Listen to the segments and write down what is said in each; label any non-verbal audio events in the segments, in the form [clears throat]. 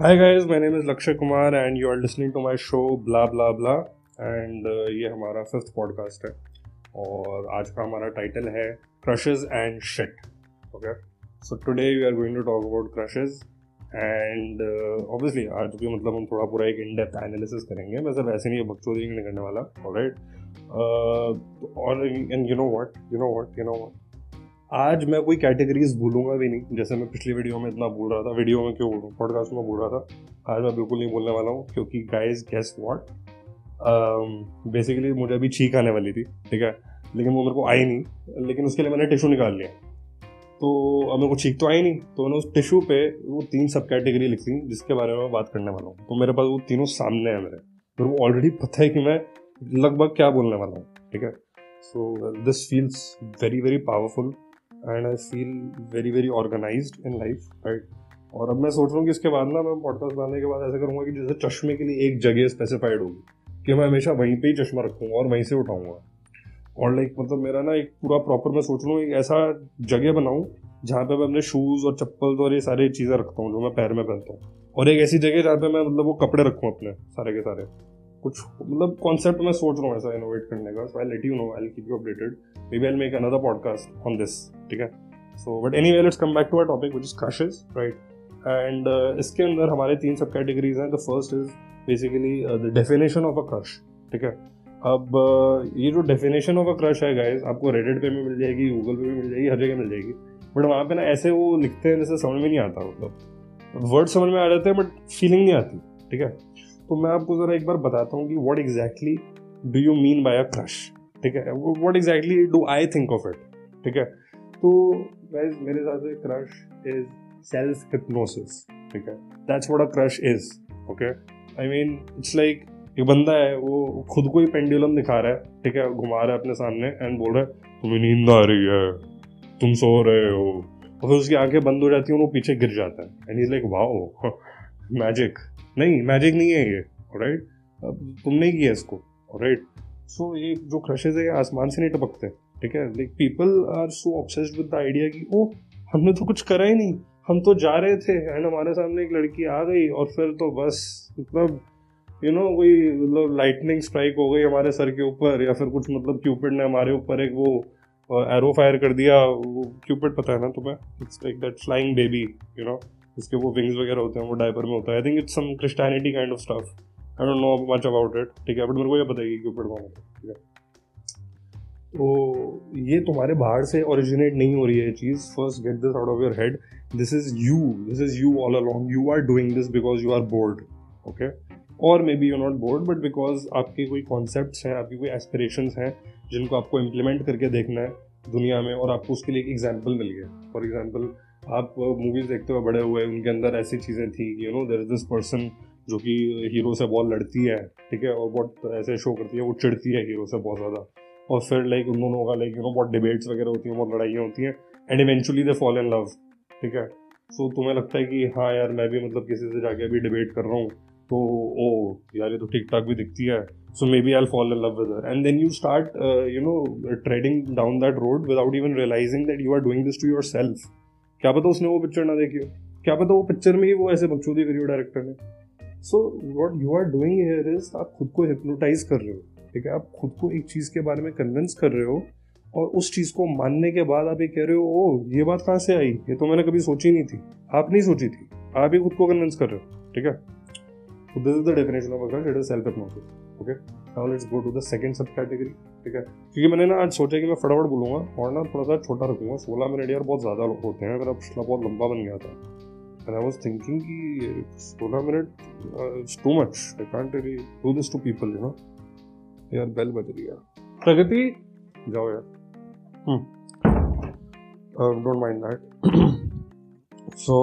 Hi guys, my name is Lakshya Kumar and you are listening to my show blah blah blah uh, ये हमारा fifth podcast है और आज का हमारा टाइटल है crushes and shit okay so today we are going to talk about crushes and obviously आज भी मतलब हम थोड़ा पूरा एक इन डेप्थ एनालिसिस करेंगे मैं सिर्फ़ ऐसे नहीं बकचोदी नहीं करने वाला ऑलराइट uh, और and you know what you know what you know what आज मैं कोई कैटेगरीज भूलूँगा भी नहीं। जैसे मैं पिछली वीडियो में इतना बोल रहा था वीडियो में क्यों बोलूँ? पॉडकास्ट में बोल रहा था। आज मैं बिल्कुल नहीं बोलने वाला हूँ, क्योंकि गाइज़ गेस वॉट बेसिकली मुझे अभी छींक आने वाली थी, ठीक है? लेकिन वो मेरे को आई नहीं। लेकिन उसके लिए मैंने टिशू निकाल लिया। तो अब मेरे को छींक तो आई नहीं। तो मैंने उस टिशू पे वो तीन सब कैटेगरी लिख ली जिसके बारे में मैं बात करने वाला हूँ। तो मेरे पास वो तीनों सामने है मेरे। मेरे को ऑलरेडी पता है कि मैं लगभग क्या बोलने वाला हूँ, ठीक है? So this feels very very powerful and I feel very very organise in life right और अब मैं सोच रहा हूँ कि इसके बाद ना मैं पॉडकास्ट बनाने के बाद ऐसा करूँगा कि जैसे चश्मे के लिए एक जगह स्पेसिफाइड होगी, कि मैं हमेशा वहीं पे ही चश्मा रखूँगा और वहीं से उठाऊँगा। और लाइक मतलब मेरा ना एक पूरा प्रॉपर मैं सोच रहा हूँ एक ऐसा जगह बनाऊँ, जहाँ पे मैं अपने शूज़ और चप्पल और ये सारी चीज़ें रखता हूँ, जो मैं पैर में पहनता हूँ। और एक ऐसी जगह जहाँ पे मैं मतलब वो कपड़े रखूँ अपने, सारे के सारे। कुछ मतलब कॉन्सेप्ट मैं सोच रहा हूँ ऐसा इनोवेट करने का so I let you know I keep you updated maybe I make another podcast on this ठीक है? So but anyway let's come back to a topic which is crushes right and इसके अंदर हमारे तीन सब categories हैं the first is basically the definition of a crush ठीक है? अब uh, ये जो डेफिनेशन ऑफ़ अ क्रश है गाइज़ आपको रेडिट पे भी मिल जाएगी गूगल पे भी मिल जाएगी हर जगह मिल जाएगी. बट वहाँ पे ना ऐसे वो लिखते हैं जैसे समझ में नहीं आता मतलब. वर्ड समझ में आ जाते हैं बट फीलिंग नहीं आती ठीक है? तो मैं आपको ज़रा एक बार बताता हूँ कि what exactly do you mean by a crush ठीक है? What exactly do I think of it ठीक है? तो गाइज़ मेरे हिसाब से क्रश इज़ सेल्फ हिप्नोसिस ठीक है? That's what a crush is okay I mean it's like एक बंदा है, वो खुद को ही पेंडुलम दिखा रहा है, ठीक है? घुमा रहा है अपने सामने एंड बोल रहा है, तुम्हें नींद आ रही है, तुम सो रहे हो. और फिर उसकी आँखें बंद हो जाती हैं और वो पीछे गिर जाता है. And is like wow magic नहीं मैजिक नहीं है ये राइट अब तुमने किया इसको राइट सो ये जो क्रशेज है आसमान से नहीं टपकते, ठीक है? Like people are so obsessed with the idea कि ओ हमने तो कुछ करा ही नहीं, हम तो जा रहे थे एंड हमारे सामने एक लड़की आ गई, और फिर तो बस मतलब यू नो कोई मतलब लाइटनिंग स्ट्राइक हो गई हमारे सर के ऊपर, या फिर कुछ मतलब क्यूपिड ने हमारे ऊपर एक वो एरो फायर कर दिया, वो क्यूपिड पता है ना तुम्हें? It's like that flying baby you know इसके वो विंग्स वगैरह होते हैं, वो डायपर में होता है। I think it's some Christianity kind of stuff I don't know much about it ठीक है? बट मेरे को ये पता है कि क्यूपिड कौन ठीक है? तो ये तुम्हारे बाहर से ओरिजिनेट नहीं हो रही है चीज़। First get this out of your head this is you this is you all along you are doing this because you are bored okay और maybe you not bored but because आपके कोई concept हैं, आपकी कोई aspiration हैं, जिनको आपको implement करके देखना है दुनिया में और आपको उसके लिए एक एग्ज़ाम्पल मिल गया। फॉर एग्ज़ाम्पल आप मूवीज़ देखते हुए बड़े हुए उनके अंदर ऐसी चीज़ें थी you know there is this person जो कि हीरो से बहुत लड़ती है ठीक है और बहुत ऐसे शो करती है वो चिड़ती है हीरो से बहुत ज़्यादा। और फिर लाइक उन दोनों का लाइक यू नो बहुत डिबेट्स वगैरह होती हैं बहुत लड़ाइयाँ होती हैं and eventually they fall in love ठीक है। सो so, तुम्हें लगता है कि हाँ यार मैं भी मतलब किसी से जाके अभी डिबेट कर रहा हूँ तो ओ यार ये तो ठीक ठाक भी दिखती है so maybe I fall in love with and then you start you know treading down that road without even realising that you are doing this to yourself क्या पता उसने वो पिक्चर ना देखी हो। क्या पता वो पिक्चर में ही वो ऐसे बकचोदी करी हो डायरेक्टर ने। So what you are doing here is आप खुद को हिप्नोटाइज कर रहे हो, ठीक है? आप खुद को एक चीज़ के बारे में कन्विंस कर रहे हो और उस चीज़ को मानने के बाद आप ये कह रहे हो, ओ, ये बात कहाँ से आई? ये तो मैंने कभी सोची नहीं थी। आप नहीं सोची थी। आप ही खुद को कन्विंस कर रहे हो, ठीक है? तो this is the definition of self hypnosis okay now let's go to the second subcategory ठीक है? क्योंकि मैंने ना आज सोचा कि मैं फटाफट बोलूँगा और ना थोड़ा सा छोटा रखूँगा। सोलह मिनट यार बहुत ज़्यादा होते हैं मेरा पिछला बहुत लंबा बन गया था। एंड आई वाज थिंकिंग कि सोलह minute it's too much I can't really do this to people you know यार बेल बज रही है। प्रगति? जाओ यार। डोंट माइंड दैट सो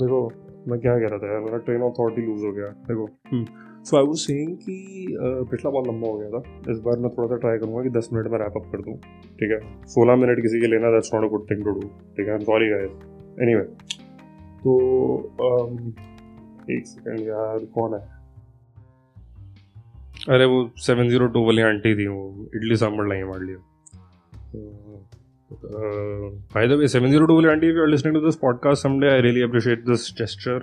देखो, मैं क्या कह रहा था यार, मेरा ट्रेन ऑफ़ थॉट ही लूज हो गया। देखो। hmm. So I was saying कि पिछला बहुत लंबा हो गया था। इस बार मैं थोड़ा सा ट्राई करूँगा कि दस मिनट में रैप अप कर दूँ। ठीक है? सोलह मिनट किसी के लेना that's not a good thing to do ठीक है? एम सॉरी गाइस एनीवे तो um, एक सेकंड यार कौन है? अरे वो सेवन ज़ीरो टू वाली आंटी थी वो इडली सांभर लाई मार लिया। By the way seven zero two वाली aunty if you're listening to this podcast someday I really appreciate this gesture.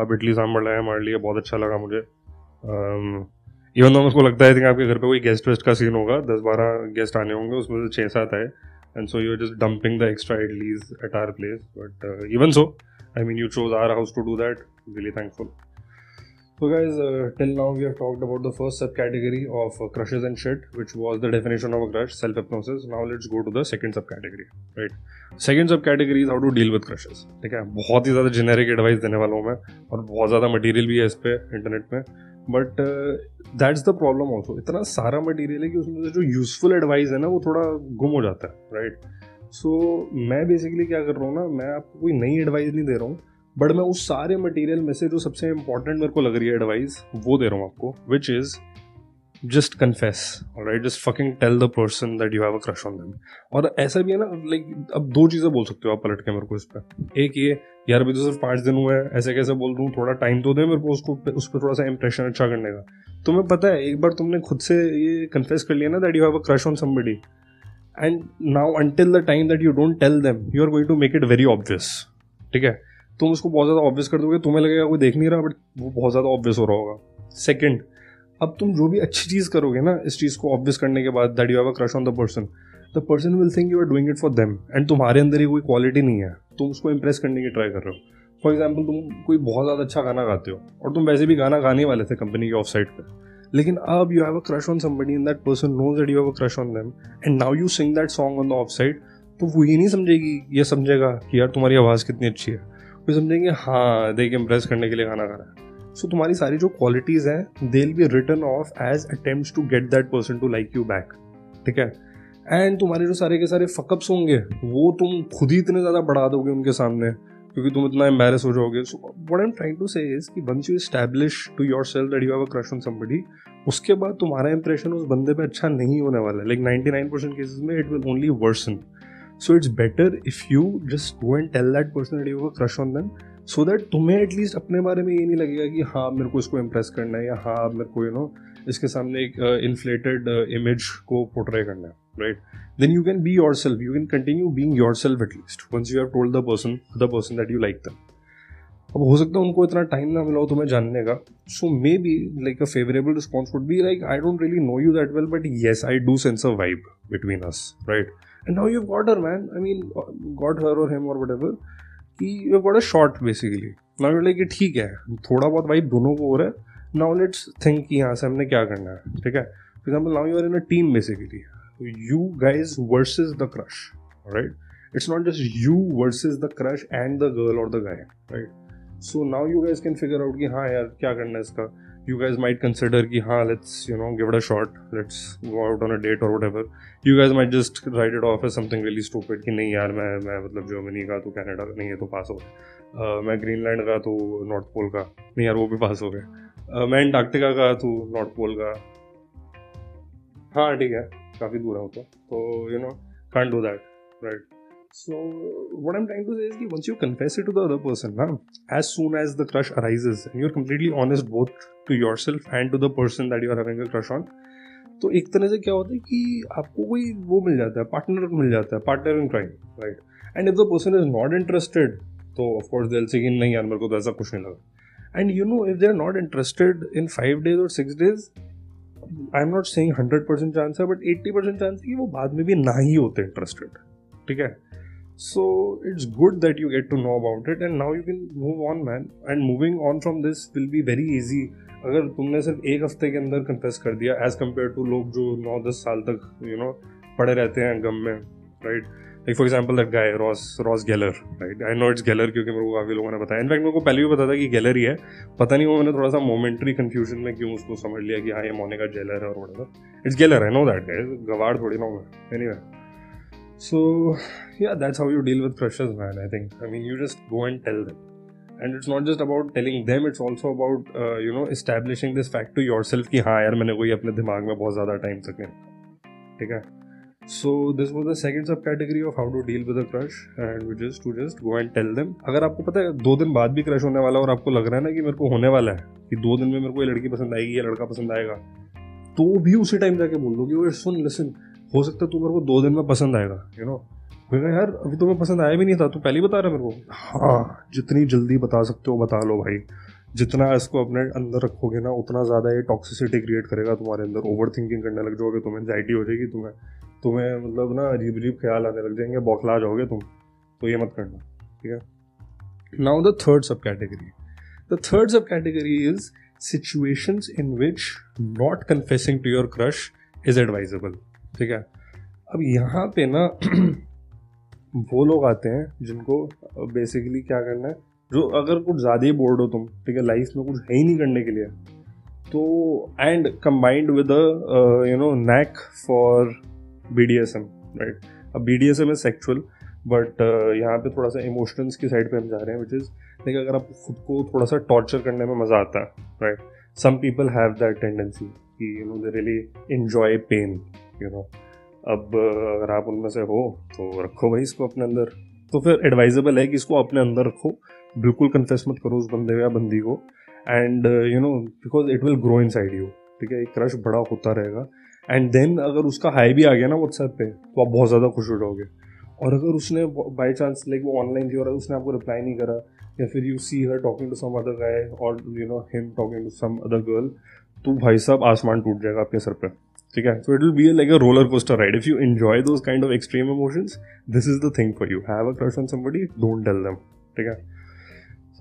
आप इडली सांभर लाए मार लिए बहुत अच्छा लगा मुझे। इवन तो मुझको लगता है थिंक आपके घर पे कोई गेस्ट वेस्ट का सीन होगा दस बारह गेस्ट आने होंगे उसमें से छः सात आए and so you are just dumping the extra idlis at our place but even so I mean you chose our house to do that really thankful So guys, uh, till now we have talked about the first subcategory of uh, crushes and shit, which was the definition of a crush, self-hypnosis. Now let's go to the second subcategory, right? Second subcategory is how to deal with crushes. ठीक है बहुत ही ज़्यादा generic advice देने वाला हूँ मैं और बहुत ज़्यादा मटेरियल भी है इस पे इंटरनेट में but that's the problem also इतना सारा मटेरियल है कि उसमें से जो यूजफुल एडवाइस है ना वो थोड़ा गुम हो जाता है राइट सो so, मैं बेसिकली क्या कर रहा हूँ ना मैं आपको कोई नई एडवाइस नहीं दे रहा हूँ बट मैं उस सारे मटेरियल में से जो सबसे इंपॉर्टेंट मेरे को लग रही है एडवाइस वो दे रहा हूँ आपको which is just confess right just fucking tell the person that you have a crush on them और ऐसा भी है ना लाइक अब दो चीज़ें बोल सकते हो आप पलट के मेरे को इस पर एक ये, यार अभी तो सिर्फ़ पाँच दिन हुए हैं, ऐसे कैसे बोल दूँ, थोड़ा टाइम तो दे मेरे को उसको, उस पर थोड़ा सा इंप्रेशन अच्छा करने का। तुम्हें पता है, एक बार तुमने खुद से ये कन्फेस कर लिया ना that you have a crush on somebody and now until the time that you don't tell them you are going to make it very obvious ठीक है? तुम उसको बहुत ज़्यादा ऑब्वियस कर दोगे, तुम्हें लगेगा, कोई देख नहीं रहा बट वो बहुत ज़्यादा ऑब्वियस हो रहा होगा. सेकेंड अब तुम जो भी अच्छी चीज़ करोगे ना, इस चीज़ को ऑब्वियस करने के बाद that you have a crush on the person the person will think you are doing it for them and तुम्हारे अंदर ही कोई क्वालिटी नहीं है। तुम उसको इंप्रेस करने की ट्राई कर रहे हो। फॉर एग्ज़ाम्पल तुम कोई बहुत ज़्यादा अच्छा गाना गाते हो, और तुम वैसे भी गाना गाने वाले थे कंपनी के ऑफ़ साइड पर लेकिन अब you have a crush on somebody in that person knows that you have a crush on them and now you sing that song on the off side तो वो ये नहीं समझेगी, ये समझेगा कि यार तुम्हारी आवाज़ कितनी अच्छी है। वो समझेंगे हाँ देख इम्प्रेस करने के लिए गाना गा रहा है। सो तुम्हारी सारी जो क्वालिटीज़ हैं they will be return of age attempt to get that person to like you back ठीक है? एंड तुम्हारे जो सारे के सारे फकअप्स होंगे, वो तुम खुद ही इतने ज़्यादा बढ़ा दोगे उनके सामने, क्योंकि तुम इतना एम्बेरस हो जाओगे। So I am trying to say is कि once you establish to yourself that you have a crush on somebody उसके बाद तुम्हारा इंप्रेशन उस बंदे पे अच्छा नहीं होने वाला है। Like ninety nine percent cases में it will only worsen so it's better if you just go and tell that person that you have a crush on them so that तुम्हें एटलीस्ट अपने बारे में ये नहीं लगेगा कि हाँ मेरे को इसको इम्प्रेस करना है या हाँ मेरे को यू नो इसके सामने एक इन्फ्लेटेड uh, इमेज uh, को पोर्ट्रे करना है right then you can be yourself you can continue being yourself at least once you have told the person the person that you like them अब हो सकता है उनको इतना टाइम ना मिला हो तुम्हें जानने का। So maybe like a favourable response would be like I don't really know you that well but yes I do sense a vibe between us right And now you've got her, man. I mean, got her or him or whatever. कि बड़ा short basically now you like ठीक है, थोड़ा बहुत wife दोनों को हो रहा है। नाउ लेट्स थिंक कि यहाँ से हमने क्या करना है, ठीक है? For example now you are in a team basically you guys versus the crush right it's not just you versus the crush and the girl और the guy right so now you guys can figure out कि हाँ यार, क्या करना है इसका? You guys might consider कि हाँ let's you know give a shot let's go out on a date और whatever you guys might just write it off a something really it कि नहीं यार, मैं मैं मतलब जो मैं नहीं का तो कैनेडा नहीं है तो पास हो गया। मैं ग्रीनलैंड का तो नॉर्थ पोल का। नहीं यार, वो भी पास हो गया। मैं अंटार्कटिका का तो नॉर्थ पोल का। हाँ ठीक है, काफ़ी दूर है वो तो। You know can't do that right So what I'm trying to say is that once you confess it to the other person, na, as soon as the crush arises, and you're completely honest both to yourself and to the person that you are having a crush on, तो एक तरह से क्या होता है कि आपको कोई वो मिल जाता है पार्टनर मिल जाता है partner in crime right and if the person is not interested तो ऑफकोर्स दिल से कि नहीं यार मेरे को तो ऐसा कुछ नहीं लगा। And you know if they are not interested in five days और six days I am not saying hundred percent chance है बट एट्टी परसेंट चांस है कि वो बाद में भी ना ही होते इंटरेस्टेड ठीक है? So, it's good that you get to know about it and now you can move on, man. And moving on from this will be very easy. अगर तुमने सिर्फ़ एक हफ़्ते के अंदर कन्फेस कर दिया एज कंपेयर टू लोग जो नौ, दस साल तक यू नो पड़े रहते हैं गम में right like for example that guy Ross Ross Geller right I know it's Geller क्योंकि मेरे को काफ़ी लोगों ने बताया। इनफैक्ट मेरे को पहले भी पता था कि गैलर ही है। पता नहीं वो मैंने थोड़ा सा मोमेंट्री कन्फ्यूज़न में क्यों उसको समझ लिया कि हाँ ये मोने का जेलर है और वट इट्स गैलर है नो दैट गाइस गवाड़ थोड़ी ना मैं। Any So, yeah, that's how you deal with crushes, man. I think. I mean, you just go and tell them. And it's not just about telling them, it's also about, uh, you know, establishing this fact to yourself कि हाँ यार मैंने कोई अपने दिमाग में बहुत ज़्यादा टाइम तक नहीं ठीक है so this was the second sub category of how to deal with crush and which is to just go and tell them अगर आपको पता है दो दिन बाद भी क्रश होने वाला है और आपको लग रहा है ना कि मेरे को होने वाला है कि दो दिन में मेरे को ये लड़की पसंद आएगी या लड़का पसंद आएगा तो भी उसी टाइम जाके बोल दो कि सुन लिसन हो सकता है तू मेरे को दो दिन में पसंद आएगा यू नो मैं कहा, यार, अभी तुम्हें पसंद आया भी नहीं था, तू पहले ही बता रहा मेरे को? हाँ जितनी जल्दी बता सकते हो, बता लो भाई। जितना इसको अपने अंदर रखोगे ना, उतना ज़्यादा ये टॉक्सिसिटी क्रिएट करेगा तुम्हारे अंदर। ओवर थिंकिंग करने लग जाओगे, तुम्हें एंजाइटी हो जाएगी, तुम्हें तुम्हें मतलब ना अजीब अजीब ख्याल आने लग जाएँगे, बौखला जाओगे तुम तो ये मत करना, ठीक है? Now the third sub category the third sub category is situations in which not confessing to your crush is advisable ठीक है? अब यहाँ पे ना [clears throat] वो लोग आते हैं जिनको बेसिकली क्या करना है, जो अगर कुछ ज़्यादा ही बोर्ड हो तुम, ठीक है लाइफ में कुछ है ही नहीं करने के लिए तो and combined with you know knack for B D S M right अब B D S M is sexual but यहाँ पे थोड़ा सा इमोशंस की साइड पे हम जा रहे हैं विच इज़ देखिए अगर आप खुद को थोड़ा सा टॉर्चर करने में मज़ा आता है right some people have that tendency कि you know they really enjoy pain you know अब अगर आप उनमें से हो तो रखो भाई इसको अपने अंदर। तो फिर एडवाइजेबल है कि इसको अपने अंदर रखो। बिल्कुल कन्फेस मत करो उस बंदे या बंदी को। And you know because it will grow inside you ठीक है? एक क्रश बड़ा होता रहेगा। एंड देन अगर उसका हाई भी आ गया ना व्हाट्सएप पे तो आप बहुत ज़्यादा खुश हो जाओगे। और अगर उसने बाई चांस लाइक वो ऑनलाइन थी और उसने आपको रिप्लाई नहीं करा, या फिर you see her talking to some other guy और you know him talking to some other girl तो भाई साहब आसमान टूट जाएगा आपके सर पे। ठीक है? So it will be like a roller coaster ride if you enjoy those kind of extreme emotions this is the thing for you have a crush on somebody don't tell them ठीक है?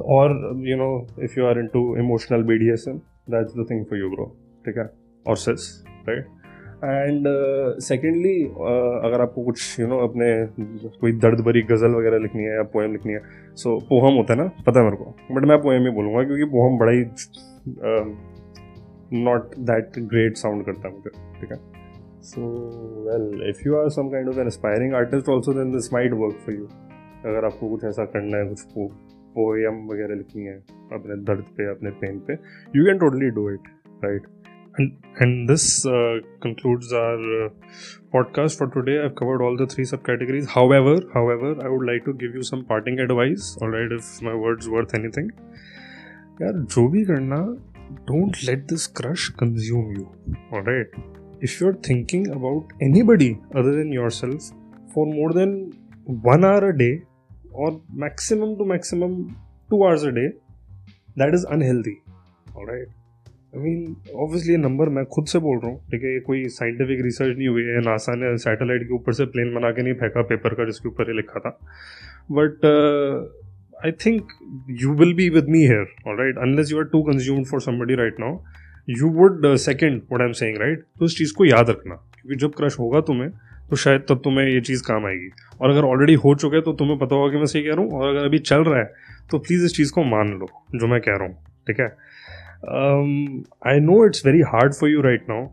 और you or you know if you are into emotional bdsm that's the thing for you bro. ठीक है? और sis right and secondly अगर आपको कुछ you know अपने कोई दर्द भरी गज़ल वगैरह लिखनी है या पोएम लिखनी है सो so, पोहम होता है ना पता है मेरे को? बट मैं पोएम ही बोलूँगा क्योंकि पोहम बड़ा ही नॉट दैट ग्रेट साउंड करता मुझे ठीक है so well if you are some kind of an inspiring artist also then this might work for you अगर आपको कुछ ऐसा करना है कुछ पोएम वगैरह लिखनी है अपने दर्द पे अपने पेन पे you can totally do it right and this uh, concludes our uh, podcast for today i've covered all the three subcategories however however i would like to give you some parting advice all right if my words worth anything यार जो भी करना don't let this crush consume you all right if you're thinking about anybody other than yourself for more than one hour a day or maximum to maximum two hours a day that is unhealthy all right I mean obviously ये number मैं खुद से बोल रहा हूँ ठीक है ये कोई साइंटिफिक रिसर्च नहीं हुई है नासा ने सैटेलाइट के ऊपर से प्लेन बना के नहीं फेंका पेपर का जिसके ऊपर ये लिखा था but I think you will be with me here all right unless you are too consumed for somebody right now you would second what I am saying right तो इस चीज़ को याद रखना, क्योंकि जब क्रश होगा तुम्हें तो शायद तब तुम्हें ये चीज़ काम आएगी। और अगर ऑलरेडी हो चुके तो तुम्हें पता होगा कि मैं सही कह रहा हूँ, और अगर अभी चल रहा है तो प्लीज़ इस चीज़ को मान लो, जो मैं कह रहा हूँ, ठीक है? I know it's very hard for you right now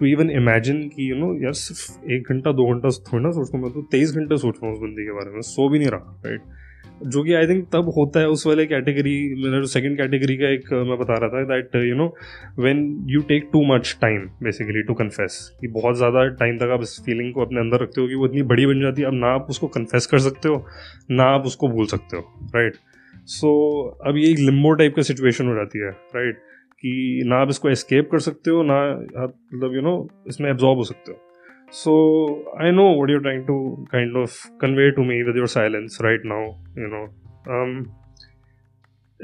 to even imagine कि यू नो यार सिर्फ़ एक घंटा, दो घंटा थोड़ी ना सोचता हूँ मैं तो तेईस घंटे सोच रहा हूँ उस बंदी के बारे में, सो भी नहीं रहा राइट जो कि आई थिंक तब होता है उस वाले कैटेगरी जो सेकंड कैटेगरी का एक मैं बता रहा था that you know when you take too much time basically to confess कि बहुत ज़्यादा टाइम तक आप इस फीलिंग को अपने अंदर रखते हो कि वो इतनी बड़ी बन जाती है अब ना आप उसको कन्फेस कर सकते हो ना आप उसको भूल सकते हो राइट सो so, अब ये एक लिम्बो टाइप का सिचुएशन हो जाती है राइट कि ना आप इसको एस्केप कर सकते हो ना आप मतलब यू नो इसमें एब्जॉर्ब हो सकते हो। So I know what you're trying to kind of convey to me with your silence right now, you know. Um,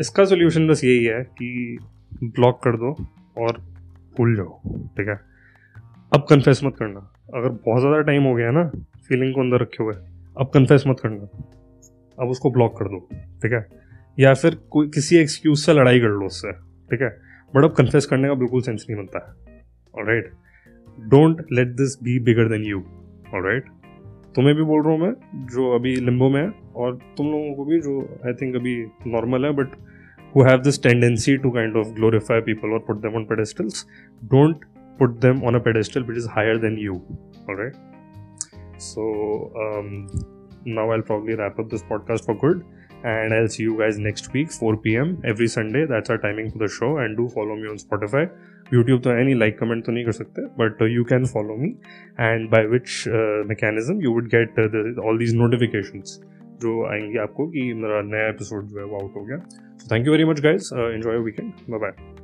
इसका सोल्यूशन बस यही है कि ब्लॉक कर दो और भूल जाओ ठीक है? अब कन्फेस मत करना। अगर बहुत ज़्यादा टाइम हो गया ना फीलिंग को अंदर रखे हुए अब कन्फेस मत करना। अब उसको ब्लॉक कर दो ठीक है? या फिर कोई किसी एक्सक्यूज से लड़ाई कर लो उससे ठीक है? बट अब कन्फेस करने का बिल्कुल सेंस नहीं बनता है right right? don't let this be bigger than you right तुम्हें भी बोल रहा हूँ मैं जो अभी लिम्बो में है और तुम लोगों को भी जो आई थिंक अभी नॉर्मल है but who have this tendency to kind of glorify people or put them on pedestals don't put them on a pedestal which is higher than you all right so um, now i'll probably wrap up this podcast for good and i'll see you guys next week 4 p.m every sunday that's our timing for the show and do follow me on spotify YouTube तो है नहीं like comment तो नहीं कर सकते but you can follow me and by which mechanism you would get all these notification जो आएँगी आपको कि मेरा नया एपिसोड जो है वो आउट हो गया। Thank you very much guys enjoy weekend bye bye